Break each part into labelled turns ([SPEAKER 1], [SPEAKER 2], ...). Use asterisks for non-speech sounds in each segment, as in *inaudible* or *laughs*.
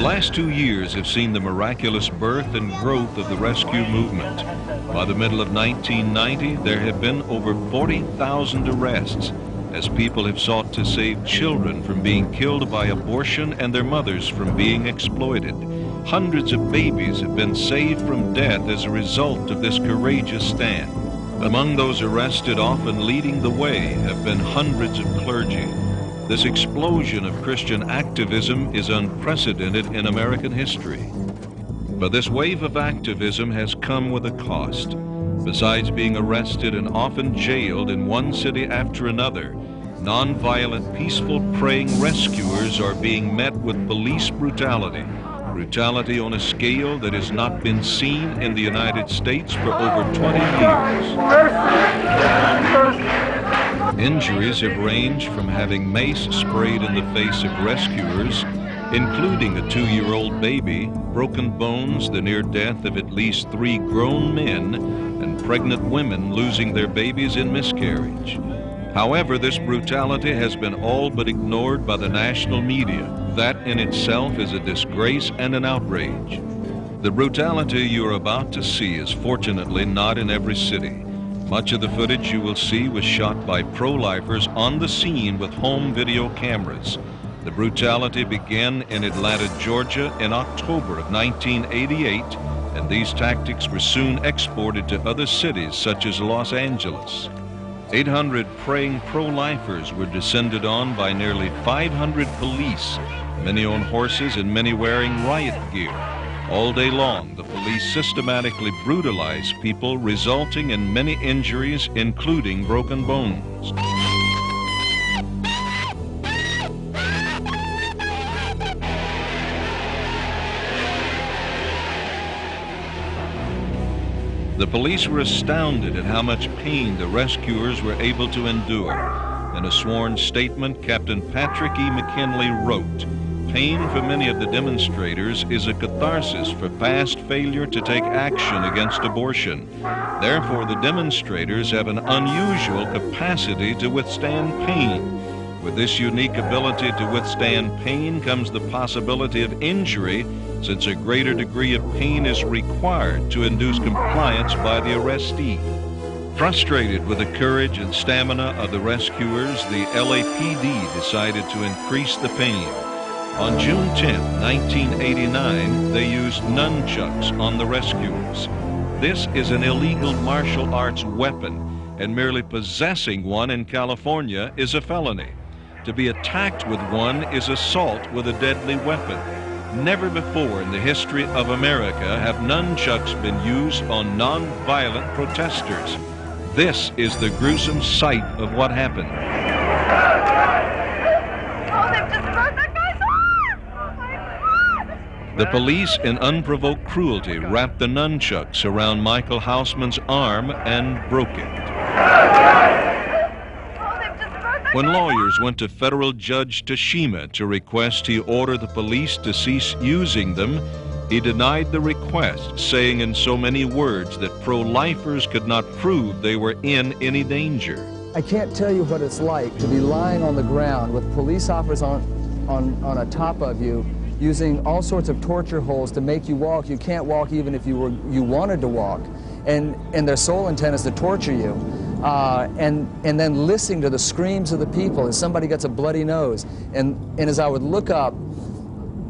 [SPEAKER 1] last two years have seen the miraculous birth and growth of the rescue movement. By the middle of 1990, there have been over 40,000 arrests as people have sought to save children from being killed by abortion and their mothers from being exploited. Hundreds of babies have been saved from death as a result of this courageous stand. Among those arrested, often leading the way, have been hundreds of clergy. This explosion of Christian activism is unprecedented in American history. But this wave of activism has come with a cost. Besides being arrested and often jailed in one city after another, nonviolent, peaceful praying rescuers are being met with police brutality. Brutality on a scale that has not been seen in the United States for over 20 years. Injuries have ranged from having mace sprayed in the face of rescuers, including a two-year-old baby, broken bones, the near death of at least three grown men, and pregnant women losing their babies in miscarriage. However, this brutality has been all but ignored by the national media. That in itself is a disgrace and an outrage. The brutality you are about to see is fortunately not in every city. Much of the footage you will see was shot by pro-lifers on the scene with home video cameras. The brutality began in Atlanta, Georgia in October of 1988, and these tactics were soon exported to other cities such as Los Angeles. 800 praying pro-lifers were descended on by nearly 500 police, many on horses and many wearing riot gear. All day long, the police systematically brutalize people, resulting in many injuries, including broken bones. The police were astounded at how much pain the rescuers were able to endure. In a sworn statement, Captain Patrick E. McKinley wrote, Pain for many of the demonstrators is a catharsis for past failure to take action against abortion. Therefore, the demonstrators have an unusual capacity to withstand pain. With this unique ability to withstand pain comes the possibility of injury, since a greater degree of pain is required to induce compliance by the arrestee. Frustrated with the courage and stamina of the rescuers, the LAPD decided to increase the pain. On June 10, 1989, they used nunchucks on the rescuers. This is an illegal martial arts weapon, and merely possessing one in California is a felony. To be attacked with one is assault with a deadly weapon. Never before in the history of America have nunchucks been used on non-violent protesters. This is the gruesome sight of what happened. The police, in unprovoked cruelty, wrapped the nunchucks around Michael Hausman's arm and broke it. When lawyers went to federal judge Tashima to request he order the police to cease using them, he denied the request, saying in so many words that pro-lifers could not prove they were in any danger.
[SPEAKER 2] I can't tell you what it's like to be lying on the ground with police officers on, on, on a top of you using all sorts of torture holes to make you walk. You can't walk even if you, were, you wanted to walk. And, and their sole intent is to torture you. Uh, and, and then listening to the screams of the people and somebody gets a bloody nose. And, and as I would look up,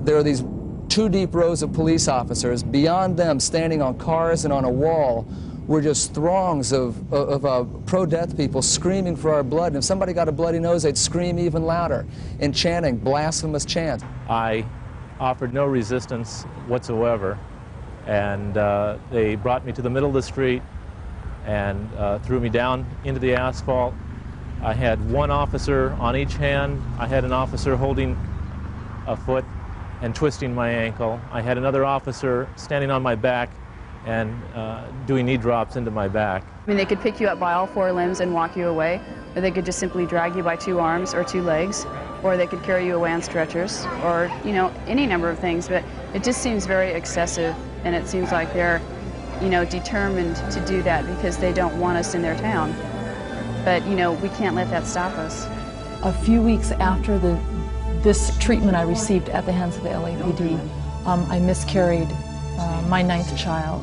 [SPEAKER 2] there are these two deep rows of police officers. Beyond them, standing on cars and on a wall, were just throngs of, of, of uh, pro-death people screaming for our blood. And if somebody got a bloody nose, they'd scream even louder and chanting blasphemous chants.
[SPEAKER 3] I offered no resistance whatsoever. And uh, they brought me to the middle of the street and uh, threw me down into the asphalt. I had one officer on each hand. I had an officer holding a foot and twisting my ankle. I had another officer standing on my back and uh, doing knee drops into my back.
[SPEAKER 4] I mean, they could pick you up by all four limbs and walk you away, or they could just simply drag you by two arms or two legs, or they could carry you away on stretchers, or, you know, any number of things. But it just seems very excessive, and it seems like they're, you know, determined to do that because they don't want us in their town. But, you know, we can't let that stop us.
[SPEAKER 5] A few weeks after the, this treatment I received at the hands of the LAPD, um, I miscarried uh, my ninth child.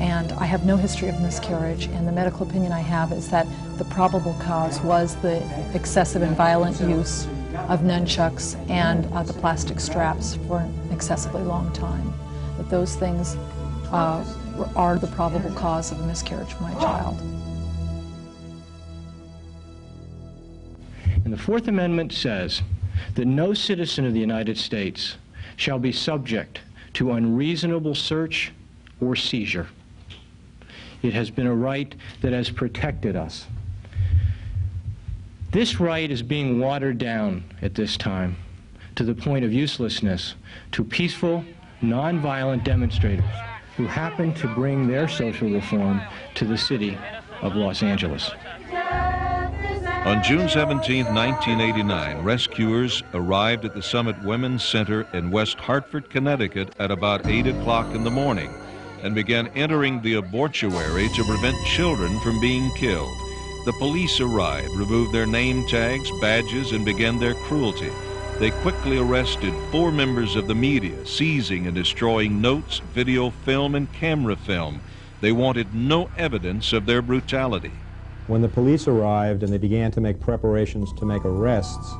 [SPEAKER 5] And I have no history of miscarriage, and the medical opinion I have is that the probable cause was the excessive and violent use of nunchucks and uh, the plastic straps for an excessively long time. That those things uh, are the probable cause of a miscarriage for my child.
[SPEAKER 6] And the Fourth Amendment says that no citizen of the United States shall be subject to unreasonable search or seizure. It has been a right that has protected us. This right is being watered down at this time to the point of uselessness to peaceful, nonviolent demonstrators who happen to bring their social reform to the city of Los Angeles.
[SPEAKER 1] On June 17, 1989, rescuers arrived at the Summit Women's Center in West Hartford, Connecticut at about 8 o'clock in the morning and began entering the abortuary to prevent children from being killed. The police arrived, removed their name tags, badges, and began their cruelty. They quickly arrested four members of the media, seizing and destroying notes, video film, and camera film. They wanted no evidence of their brutality.
[SPEAKER 7] When the police arrived and they began to make preparations to make arrests,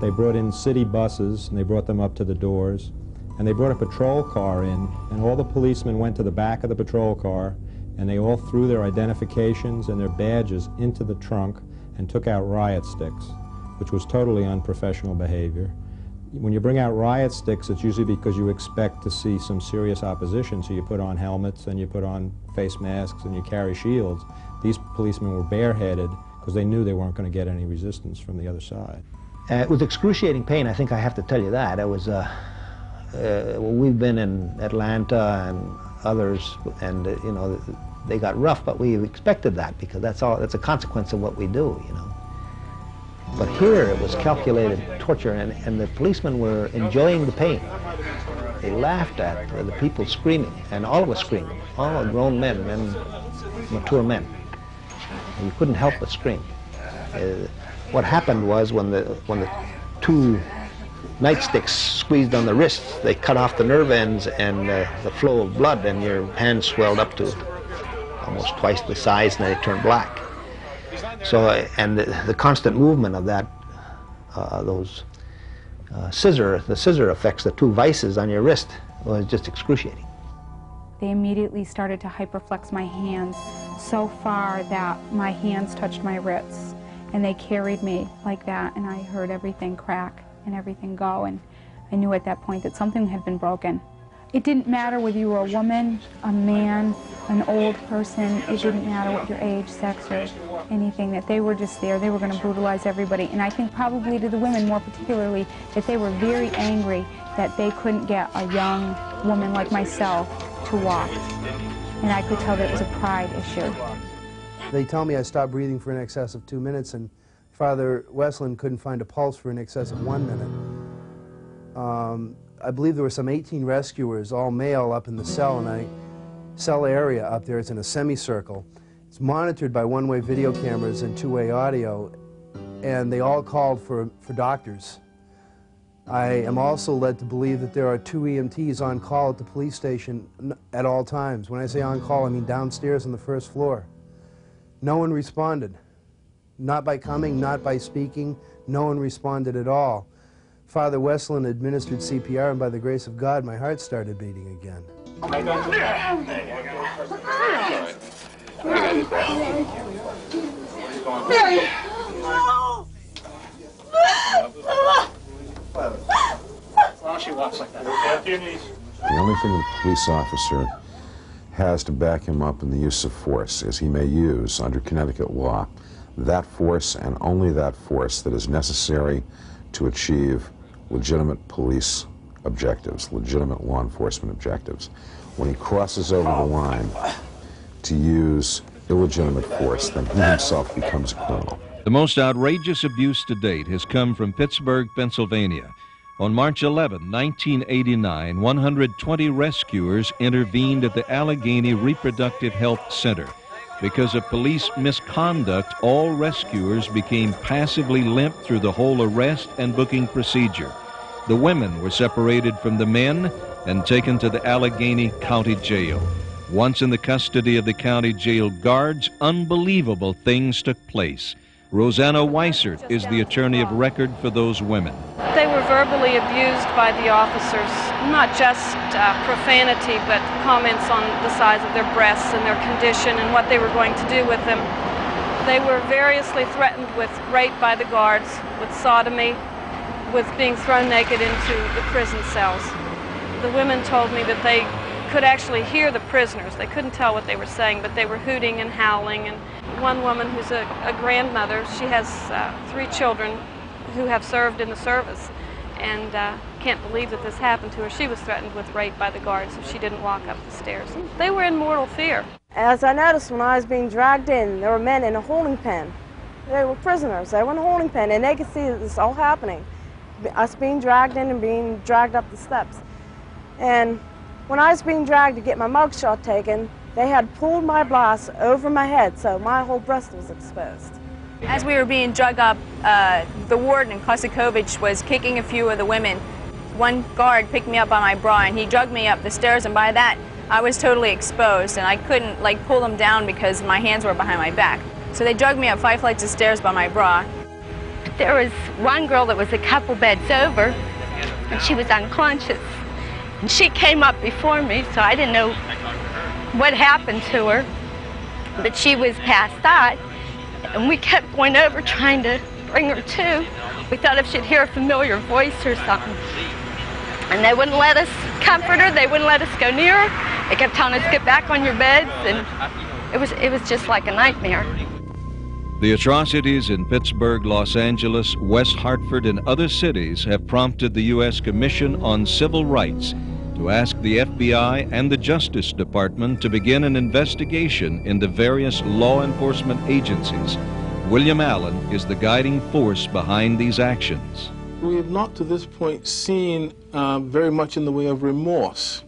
[SPEAKER 7] they brought in city buses and they brought them up to the doors and they brought a patrol car in, and all the policemen went to the back of the patrol car, and they all threw their identifications and their badges into the trunk and took out riot sticks, which was totally unprofessional behavior. When you bring out riot sticks, it's usually because you expect to see some serious opposition, so you put on helmets and you put on face masks and you carry shields. These policemen were bareheaded because they knew they weren't going to get any resistance from the other side.
[SPEAKER 8] Uh, with excruciating pain, I think I have to tell you that. It was uh, uh, we've been in Atlanta and others, and uh, you know, they got rough, but we expected that because that's all. That's a consequence of what we do, you know. But here it was calculated torture, and, and the policemen were enjoying the pain. They laughed at the people screaming, and all of us screaming, all grown men, men, mature men. You couldn't help but scream. Uh, what happened was when the when the two nightsticks squeezed on the wrists. They cut off the nerve ends and uh, the flow of blood, and your hand swelled up to almost twice the size, and they turned black. So, uh, and the, the, constant movement of that, uh, those uh, scissor, the scissor affects the two vices on your wrist was just excruciating.
[SPEAKER 9] They immediately started to hyperflex my hands so far that my hands touched my wrists, and they carried me like that, and I heard everything crack and everything go. And I knew at that point that something had been broken. It didn't matter whether you were a woman, a man, an old person. It didn't matter what your age, sex, or anything, that they were just there. They were going to brutalize everybody. And I think probably to the women more particularly, that they were very angry that they couldn't get a young woman like myself to walk. And I could tell that it was a pride issue.
[SPEAKER 10] They tell me I stopped breathing for in excess of two minutes, and Father Westland couldn't find a pulse for in excess of one minute. Um, I believe there were some 18 rescuers, all male, up in the cell, and I cell area up there. It's in a semicircle. It's monitored by one-way video cameras and two-way audio, and they all called for, for doctors. I am also led to believe that there are two EMTs on call at the police station at all times. When I say on call, I mean downstairs on the first floor. No one responded. Not by coming, not by speaking. No one responded at all. Father Westland administered CPR, and by the grace of God, my heart started beating again.
[SPEAKER 11] The only thing the police officer has to back him up in the use of force is he may use, under Connecticut law, that force and only that force that is necessary to achieve legitimate police objectives, legitimate law enforcement objectives. When he crosses over the line to use illegitimate force, then he himself becomes a criminal.
[SPEAKER 1] The most outrageous abuse to date has come from Pittsburgh, Pennsylvania. On March 11, 1989, 120 rescuers intervened at the Allegheny Reproductive Health Center. Because of police misconduct, all rescuers became passively limp through the whole arrest and booking procedure. The women were separated from the men, and taken to the Allegheny County Jail. Once in the custody of the county jail guards, unbelievable things took place. Rosanna Weissert is the attorney of record for those women.
[SPEAKER 12] They were verbally abused by the officers, not just uh, profanity, but comments on the size of their breasts and their condition and what they were going to do with them. They were variously threatened with rape by the guards, with sodomy, with being thrown naked into the prison cells. The women told me that they could actually hear the prisoners. They couldn't tell what they were saying, but they were hooting and howling. And one woman who's a, a grandmother, she has uh, three children who have served in the service and uh, can't believe that this happened to her. She was threatened with rape by the guards if she didn't walk up the stairs. They were in mortal fear.
[SPEAKER 13] As I noticed when I was being dragged in, there were men in a holding pen. They were prisoners. They were in a holding pen, and they could see this all happening. Us being dragged in and being dragged up the steps. And when I was being dragged to get my mugshot taken, they had pulled my blouse over my head, so my whole breast was exposed.
[SPEAKER 14] As we were being drug up, uh, the warden, Kozakiewicz, was kicking a few of the women. One guard picked me up on my bra, and he drugged me up the stairs, and by that, I was totally exposed, and I couldn't, like, pull them down because my hands were behind my back. So they drugged me up five flights of stairs by my bra.
[SPEAKER 15] There was one girl that was a couple beds over, and she was unconscious. She came up before me, so I didn't know what happened to her. But she was passed out, and we kept going over trying to bring her to. We thought if she'd hear a familiar voice or something. And they wouldn't let us comfort her, they wouldn't let us go near her. They kept telling us, get back on your beds, and it was, it was just like a nightmare.
[SPEAKER 1] The atrocities in Pittsburgh, Los Angeles, West Hartford, and other cities have prompted the U.S. Commission on Civil Rights ask the FBI and the Justice Department to begin an investigation into various law enforcement agencies. William Allen is the guiding force behind these actions.
[SPEAKER 16] We have not to this point seen uh, very much in the way of remorse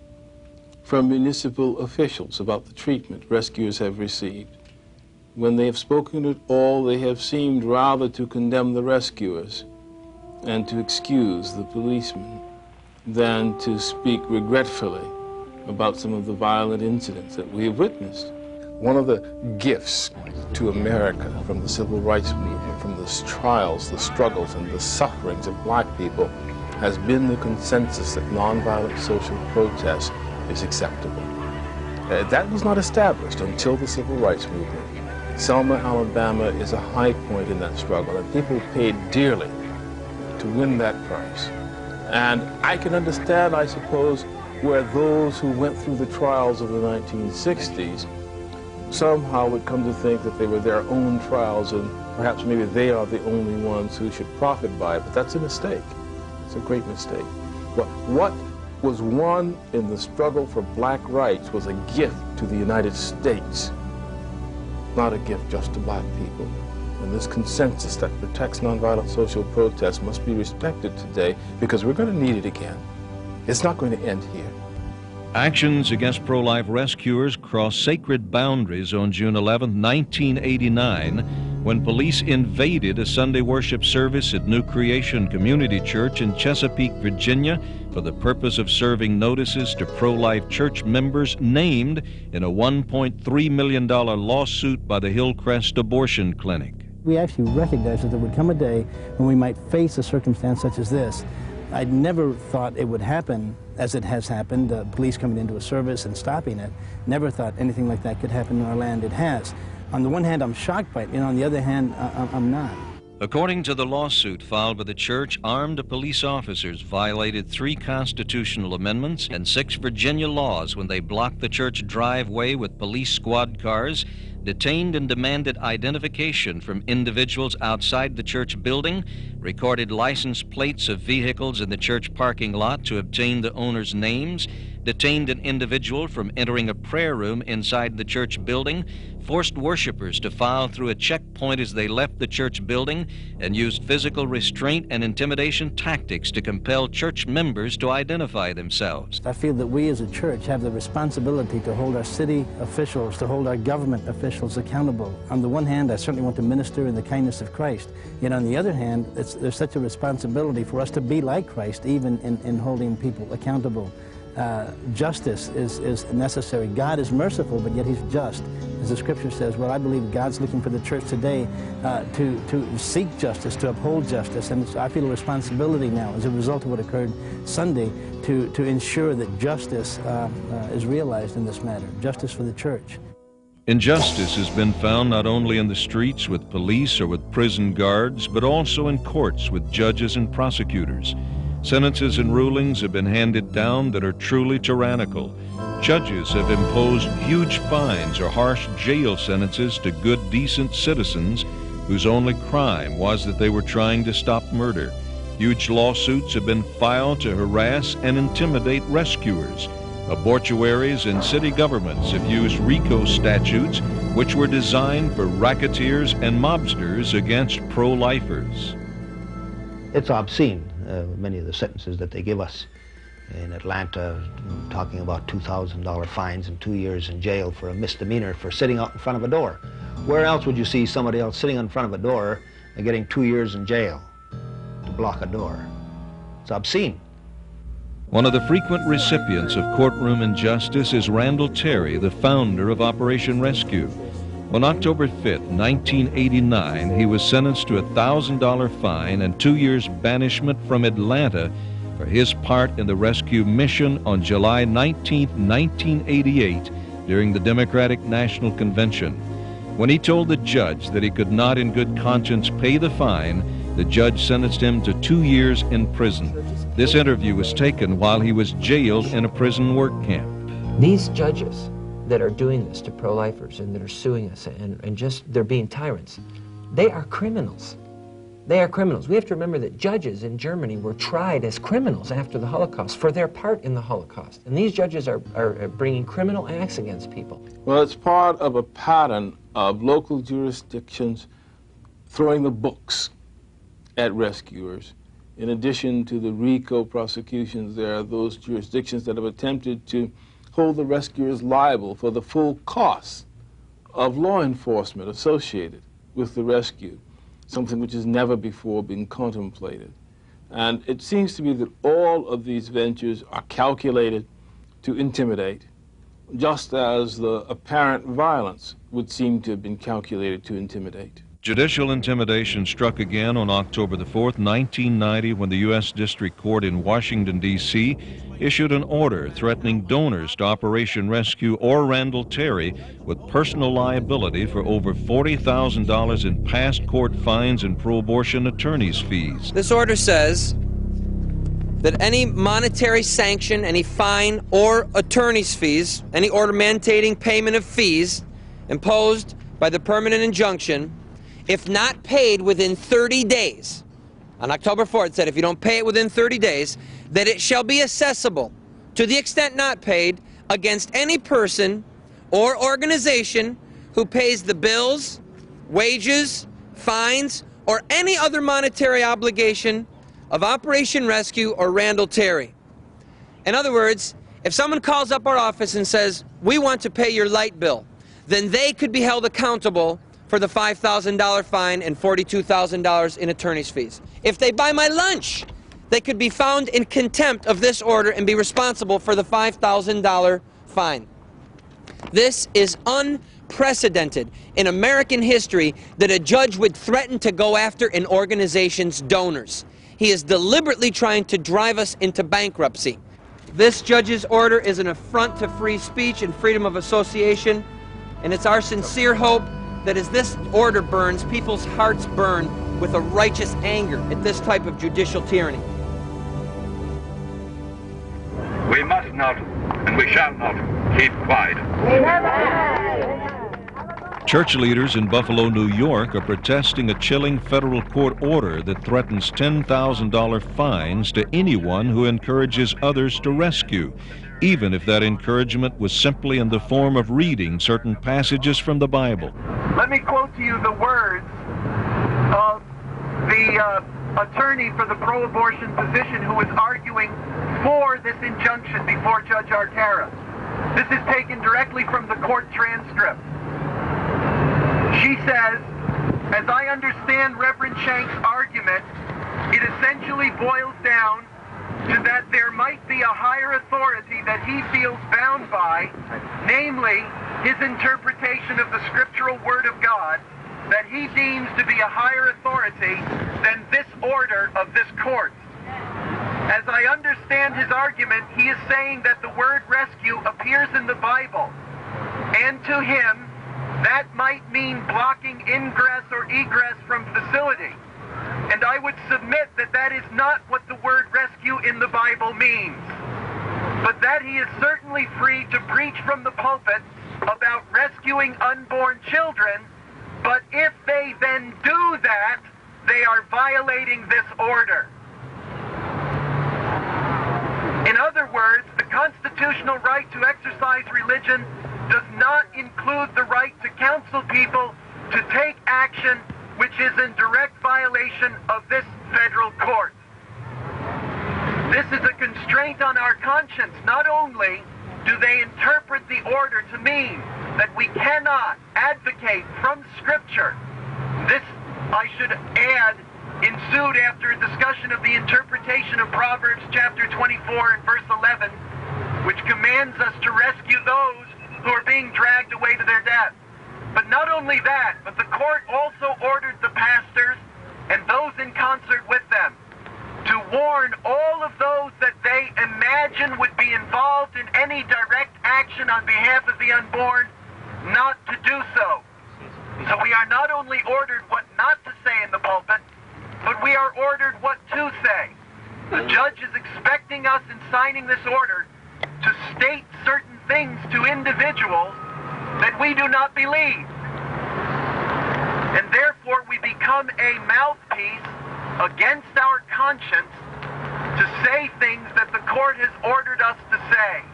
[SPEAKER 16] from municipal officials about the treatment rescuers have received. When they have spoken at all, they have seemed rather to condemn the rescuers and to excuse the policemen than to speak regretfully about some of the violent incidents that we have witnessed.
[SPEAKER 17] One of the gifts to America from the civil rights movement, from the trials, the struggles, and the sufferings of black people has been the consensus that nonviolent social protest is acceptable. Uh, that was not established until the civil rights movement. Selma, Alabama is a high point in that struggle, and people paid dearly to win that price. And I can understand, I suppose, where those who went through the trials of the 1960s somehow would come to think that they were their own trials and perhaps maybe they are the only ones who should profit by it. But that's a mistake. It's a great mistake. But what was won in the struggle for black rights was a gift to the United States, not a gift just to black people. And this consensus that protects nonviolent social protest must be respected today because we're going to need it again. It's not going to end here.
[SPEAKER 1] Actions against pro life rescuers crossed sacred boundaries on June 11, 1989, when police invaded a Sunday worship service at New Creation Community Church in Chesapeake, Virginia, for the purpose of serving notices to pro life church members named in a $1.3 million lawsuit by the Hillcrest Abortion Clinic.
[SPEAKER 18] We actually recognized that there would come a day when we might face a circumstance such as this. I'd never thought it would happen as it has happened, uh, police coming into a service and stopping it. Never thought anything like that could happen in our land. It has. On the one hand, I'm shocked by it, and on the other hand, I- I'm not.
[SPEAKER 1] According to the lawsuit filed by the church, armed police officers violated three constitutional amendments and six Virginia laws when they blocked the church driveway with police squad cars, detained and demanded identification from individuals outside the church building, recorded license plates of vehicles in the church parking lot to obtain the owners' names, detained an individual from entering a prayer room inside the church building, forced worshipers to file through a checkpoint as they left the church building, and used physical restraint and intimidation tactics to compel church members to identify themselves.
[SPEAKER 18] I feel that we as a church have the responsibility to hold our city officials, to hold our government officials accountable. On the one hand, I certainly want to minister in the kindness of Christ. Yet on the other hand, there's such a responsibility for us to be like Christ, even in, in holding people accountable. uh, justice is, is necessary. God is merciful, but yet he's just. As the scripture says, well, I believe God's looking for the church today uh, to, to seek justice, to uphold justice. And I feel a responsibility now as a result of what occurred Sunday to, to ensure that justice uh, uh, is realized in this matter, justice for the church.
[SPEAKER 1] Injustice has been found not only in the streets with police or with prison guards, but also in courts with judges and prosecutors. Sentences and rulings have been handed down that are truly tyrannical. Judges have imposed huge fines or harsh jail sentences to good, decent citizens whose only crime was that they were trying to stop murder. Huge lawsuits have been filed to harass and intimidate rescuers. Abortuaries and city governments have used RICO statutes, which were designed for racketeers and mobsters against pro lifers.
[SPEAKER 8] It's obscene, uh, many of the sentences that they give us. In Atlanta, talking about $2,000 fines and two years in jail for a misdemeanor for sitting out in front of a door. Where else would you see somebody else sitting in front of a door and getting two years in jail to block a door? It's obscene.
[SPEAKER 1] One of the frequent recipients of courtroom injustice is Randall Terry, the founder of Operation Rescue. On October 5, 1989, he was sentenced to a $1,000 fine and two years banishment from Atlanta for his part in the rescue mission on July 19, 1988, during the Democratic National Convention. When he told the judge that he could not in good conscience pay the fine, the judge sentenced him to two years in prison. This interview was taken while he was jailed in a prison work camp.
[SPEAKER 19] These judges that are doing this to pro-lifers and that are suing us and, and just they're being tyrants, they are criminals. They are criminals. We have to remember that judges in Germany were tried as criminals after the Holocaust for their part in the Holocaust. And these judges are, are bringing criminal acts against people.
[SPEAKER 16] Well, it's part of a pattern of local jurisdictions throwing the books at rescuers in addition to the RICO prosecutions, there are those jurisdictions that have attempted to hold the rescuers liable for the full cost of law enforcement associated with the rescue, something which has never before been contemplated. And it seems to me that all of these ventures are calculated to intimidate, just as the apparent violence would seem to have been calculated to intimidate.
[SPEAKER 1] Judicial intimidation struck again on October the 4th, 1990, when the U.S. District Court in Washington, D.C. issued an order threatening donors to Operation Rescue or Randall Terry with personal liability for over $40,000 in past court fines and pro abortion attorney's fees.
[SPEAKER 20] This order says that any monetary sanction, any fine or attorney's fees, any order mandating payment of fees imposed by the permanent injunction if not paid within 30 days, on October 4th, it said if you don't pay it within 30 days, that it shall be assessable to the extent not paid against any person or organization who pays the bills, wages, fines, or any other monetary obligation of Operation Rescue or Randall Terry. In other words, if someone calls up our office and says, we want to pay your light bill, then they could be held accountable for the $5,000 fine and $42,000 in attorney's fees. If they buy my lunch, they could be found in contempt of this order and be responsible for the $5,000 fine. This is unprecedented in American history that a judge would threaten to go after an organization's donors. He is deliberately trying to drive us into bankruptcy. This judge's order is an affront to free speech and freedom of association, and it's our sincere hope that as this order burns, people's hearts burn with a righteous anger at this type of judicial tyranny.
[SPEAKER 21] We must not, and we shall not, keep quiet.
[SPEAKER 1] Church leaders in Buffalo, New York are protesting a chilling federal court order that threatens $10,000 fines to anyone who encourages others to rescue, even if that encouragement was simply in the form of reading certain passages from the Bible.
[SPEAKER 22] Let me quote to you the words of the uh, attorney for the pro abortion position who was arguing for this injunction before Judge Arcara. This is taken directly from the court transcript. She says, as I understand Reverend Schenck's argument, it essentially boils down that there might be a higher authority that he feels bound by, namely his interpretation of the scriptural word of God, that he deems to be a higher authority than this order of this court. As I understand his argument, he is saying that the word rescue appears in the Bible, and to him, that might mean blocking ingress or egress from facility. And I would submit that that is not what the word rescue in the Bible means. But that he is certainly free to preach from the pulpit about rescuing unborn children, but if they then do that, they are violating this order. In other words, the constitutional right to exercise religion does not include the right to counsel people to take action which is in direct violation of this federal court. This is a constraint on our conscience. Not only do they interpret the order to mean that we cannot advocate from Scripture, this, I should add, ensued after a discussion of the interpretation of Proverbs chapter 24 and verse 11, which commands us to rescue those who are being dragged away to their death. But not only that, but the court also ordered the pastors and those in concert with them to warn all of those that they imagine would be involved in any direct action on behalf of the unborn not to do so. So we are not only ordered what not to say in the pulpit, but we are ordered what to say. The judge is expecting us in signing this order to state certain things to individuals that we do not believe. And therefore we become a mouthpiece against our conscience to say things that the court has ordered us to say.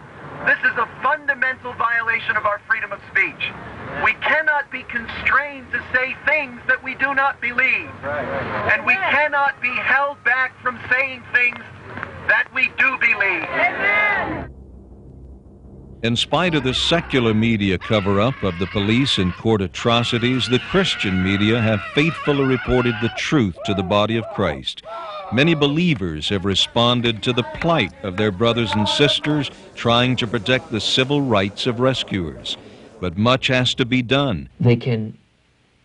[SPEAKER 22] This is a fundamental violation of our freedom of speech. We cannot be constrained to say things that we do not believe. And we cannot be held back from saying things that we do believe.
[SPEAKER 1] In spite of the secular media cover up of the police and court atrocities, the Christian media have faithfully reported the truth to the body of Christ. Many believers have responded to the plight of their brothers and sisters trying to protect the civil rights of rescuers. But much has to be done.
[SPEAKER 19] They can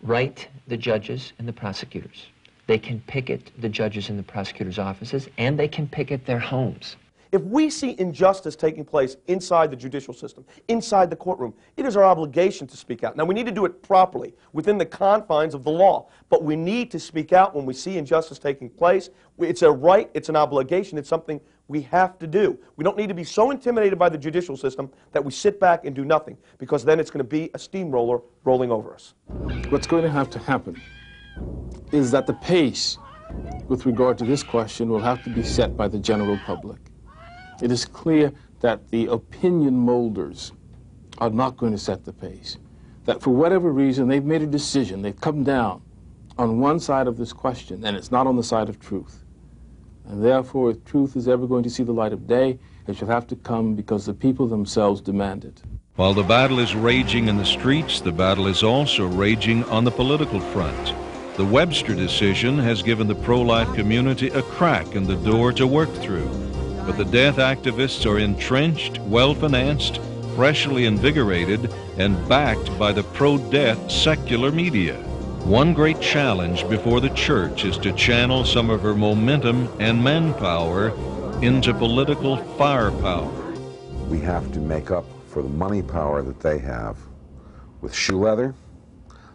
[SPEAKER 19] write the judges and the prosecutors. They can picket the judges and the prosecutors' offices, and they can picket their homes.
[SPEAKER 23] If we see injustice taking place inside the judicial system, inside the courtroom, it is our obligation to speak out. Now, we need to do it properly, within the confines of the law, but we need to speak out when we see injustice taking place. It's a right, it's an obligation, it's something we have to do. We don't need to be so intimidated by the judicial system that we sit back and do nothing, because then it's going to be a steamroller rolling over us.
[SPEAKER 17] What's going to have to happen is that the pace with regard to this question will have to be set by the general public. It is clear that the opinion molders are not going to set the pace. That for whatever reason, they've made a decision, they've come down on one side of this question, and it's not on the side of truth. And therefore, if truth is ever going to see the light of day, it shall have to come because the people themselves demand it.
[SPEAKER 1] While the battle is raging in the streets, the battle is also raging on the political front. The Webster decision has given the pro life community a crack in the door to work through but the death activists are entrenched, well financed, freshly invigorated, and backed by the pro death secular media. One great challenge before the church is to channel some of her momentum and manpower into political firepower.
[SPEAKER 11] We have to make up for the money power that they have with shoe leather,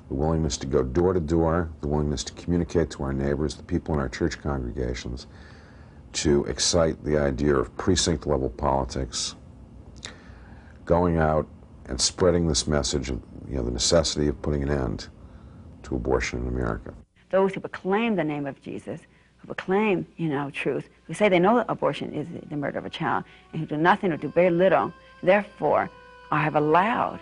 [SPEAKER 11] the willingness to go door to door, the willingness to communicate to our neighbors, the people in our church congregations, to excite the idea of precinct level politics, going out and spreading this message of you know, the necessity of putting an end to abortion in America.
[SPEAKER 24] Those who proclaim the name of Jesus, who proclaim, you know, truth, who say they know that abortion is the murder of a child, and who do nothing or do very little, therefore, I have allowed,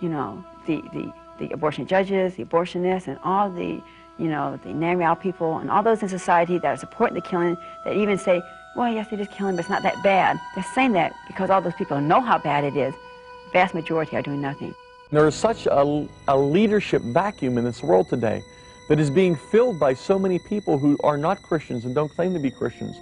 [SPEAKER 24] you know, the, the, the abortion judges, the abortionists, and all the you know, the NARAL people and all those in society that are supporting the killing, that even say, well, yes, it is killing, but it's not that bad. They're saying that because all those people know how bad it is. The vast majority are doing nothing.
[SPEAKER 25] There is such a, a leadership vacuum in this world today that is being filled by so many people who are not Christians and don't claim to be Christians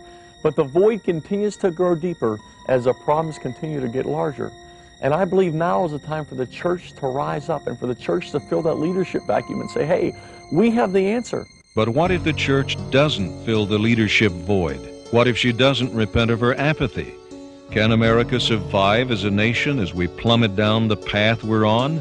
[SPEAKER 25] But the void continues to grow deeper as the problems continue to get larger. And I believe now is the time for the church to rise up and for the church to fill that leadership vacuum and say, hey, we have the answer.
[SPEAKER 1] But what if the church doesn't fill the leadership void? What if she doesn't repent of her apathy? Can America survive as a nation as we plummet down the path we're on?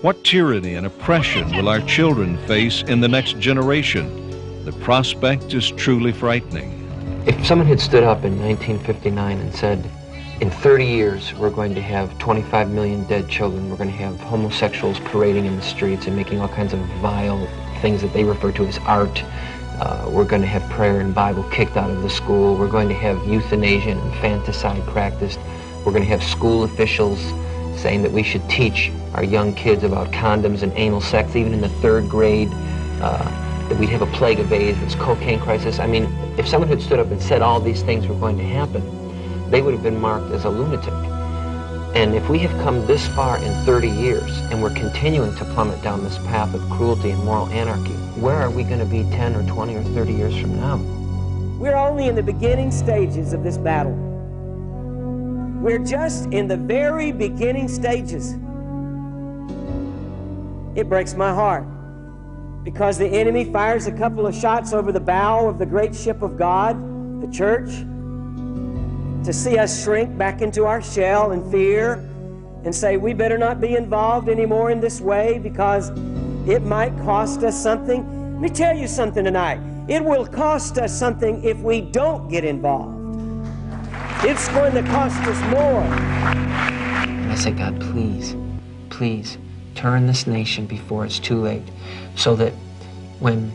[SPEAKER 1] What tyranny and oppression will our children face in the next generation? The prospect is truly frightening.
[SPEAKER 19] If someone had stood up in 1959 and said, in 30 years, we're going to have 25 million dead children, we're going to have homosexuals parading in the streets and making all kinds of vile things that they refer to as art, uh, we're going to have prayer and Bible kicked out of the school, we're going to have euthanasia and infanticide practiced, we're going to have school officials saying that we should teach our young kids about condoms and anal sex, even in the third grade. Uh, that we'd have a plague of AIDS, this cocaine crisis. I mean, if someone had stood up and said all these things were going to happen, they would have been marked as a lunatic. And if we have come this far in 30 years and we're continuing to plummet down this path of cruelty and moral anarchy, where are we going to be 10 or 20 or 30 years from now?
[SPEAKER 26] We're only in the beginning stages of this battle. We're just in the very beginning stages. It breaks my heart because the enemy fires a couple of shots over the bow of the great ship of God, the church, to see us shrink back into our shell and fear and say we better not be involved anymore in this way because it might cost us something. Let me tell you something tonight. It will cost us something if we don't get involved. It's going to cost us more.
[SPEAKER 19] I say, God, please, please turn this nation before it's too late so that when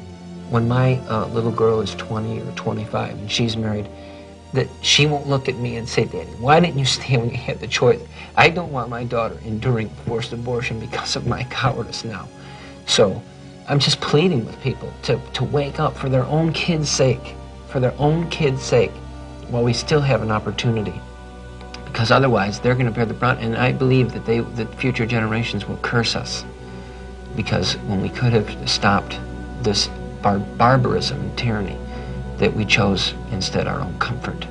[SPEAKER 19] when my uh, little girl is 20 or 25 and she's married, that she won't look at me and say, Daddy, why didn't you stay when you had the choice? I don't want my daughter enduring forced abortion because of my *laughs* cowardice now. So I'm just pleading with people to, to wake up for their own kids' sake, for their own kids' sake, while we still have an opportunity. Because otherwise, they're going to bear the brunt, and I believe that they, that future generations will curse us because when we could have stopped this bar barbarism and tyranny, that we chose instead our own comfort.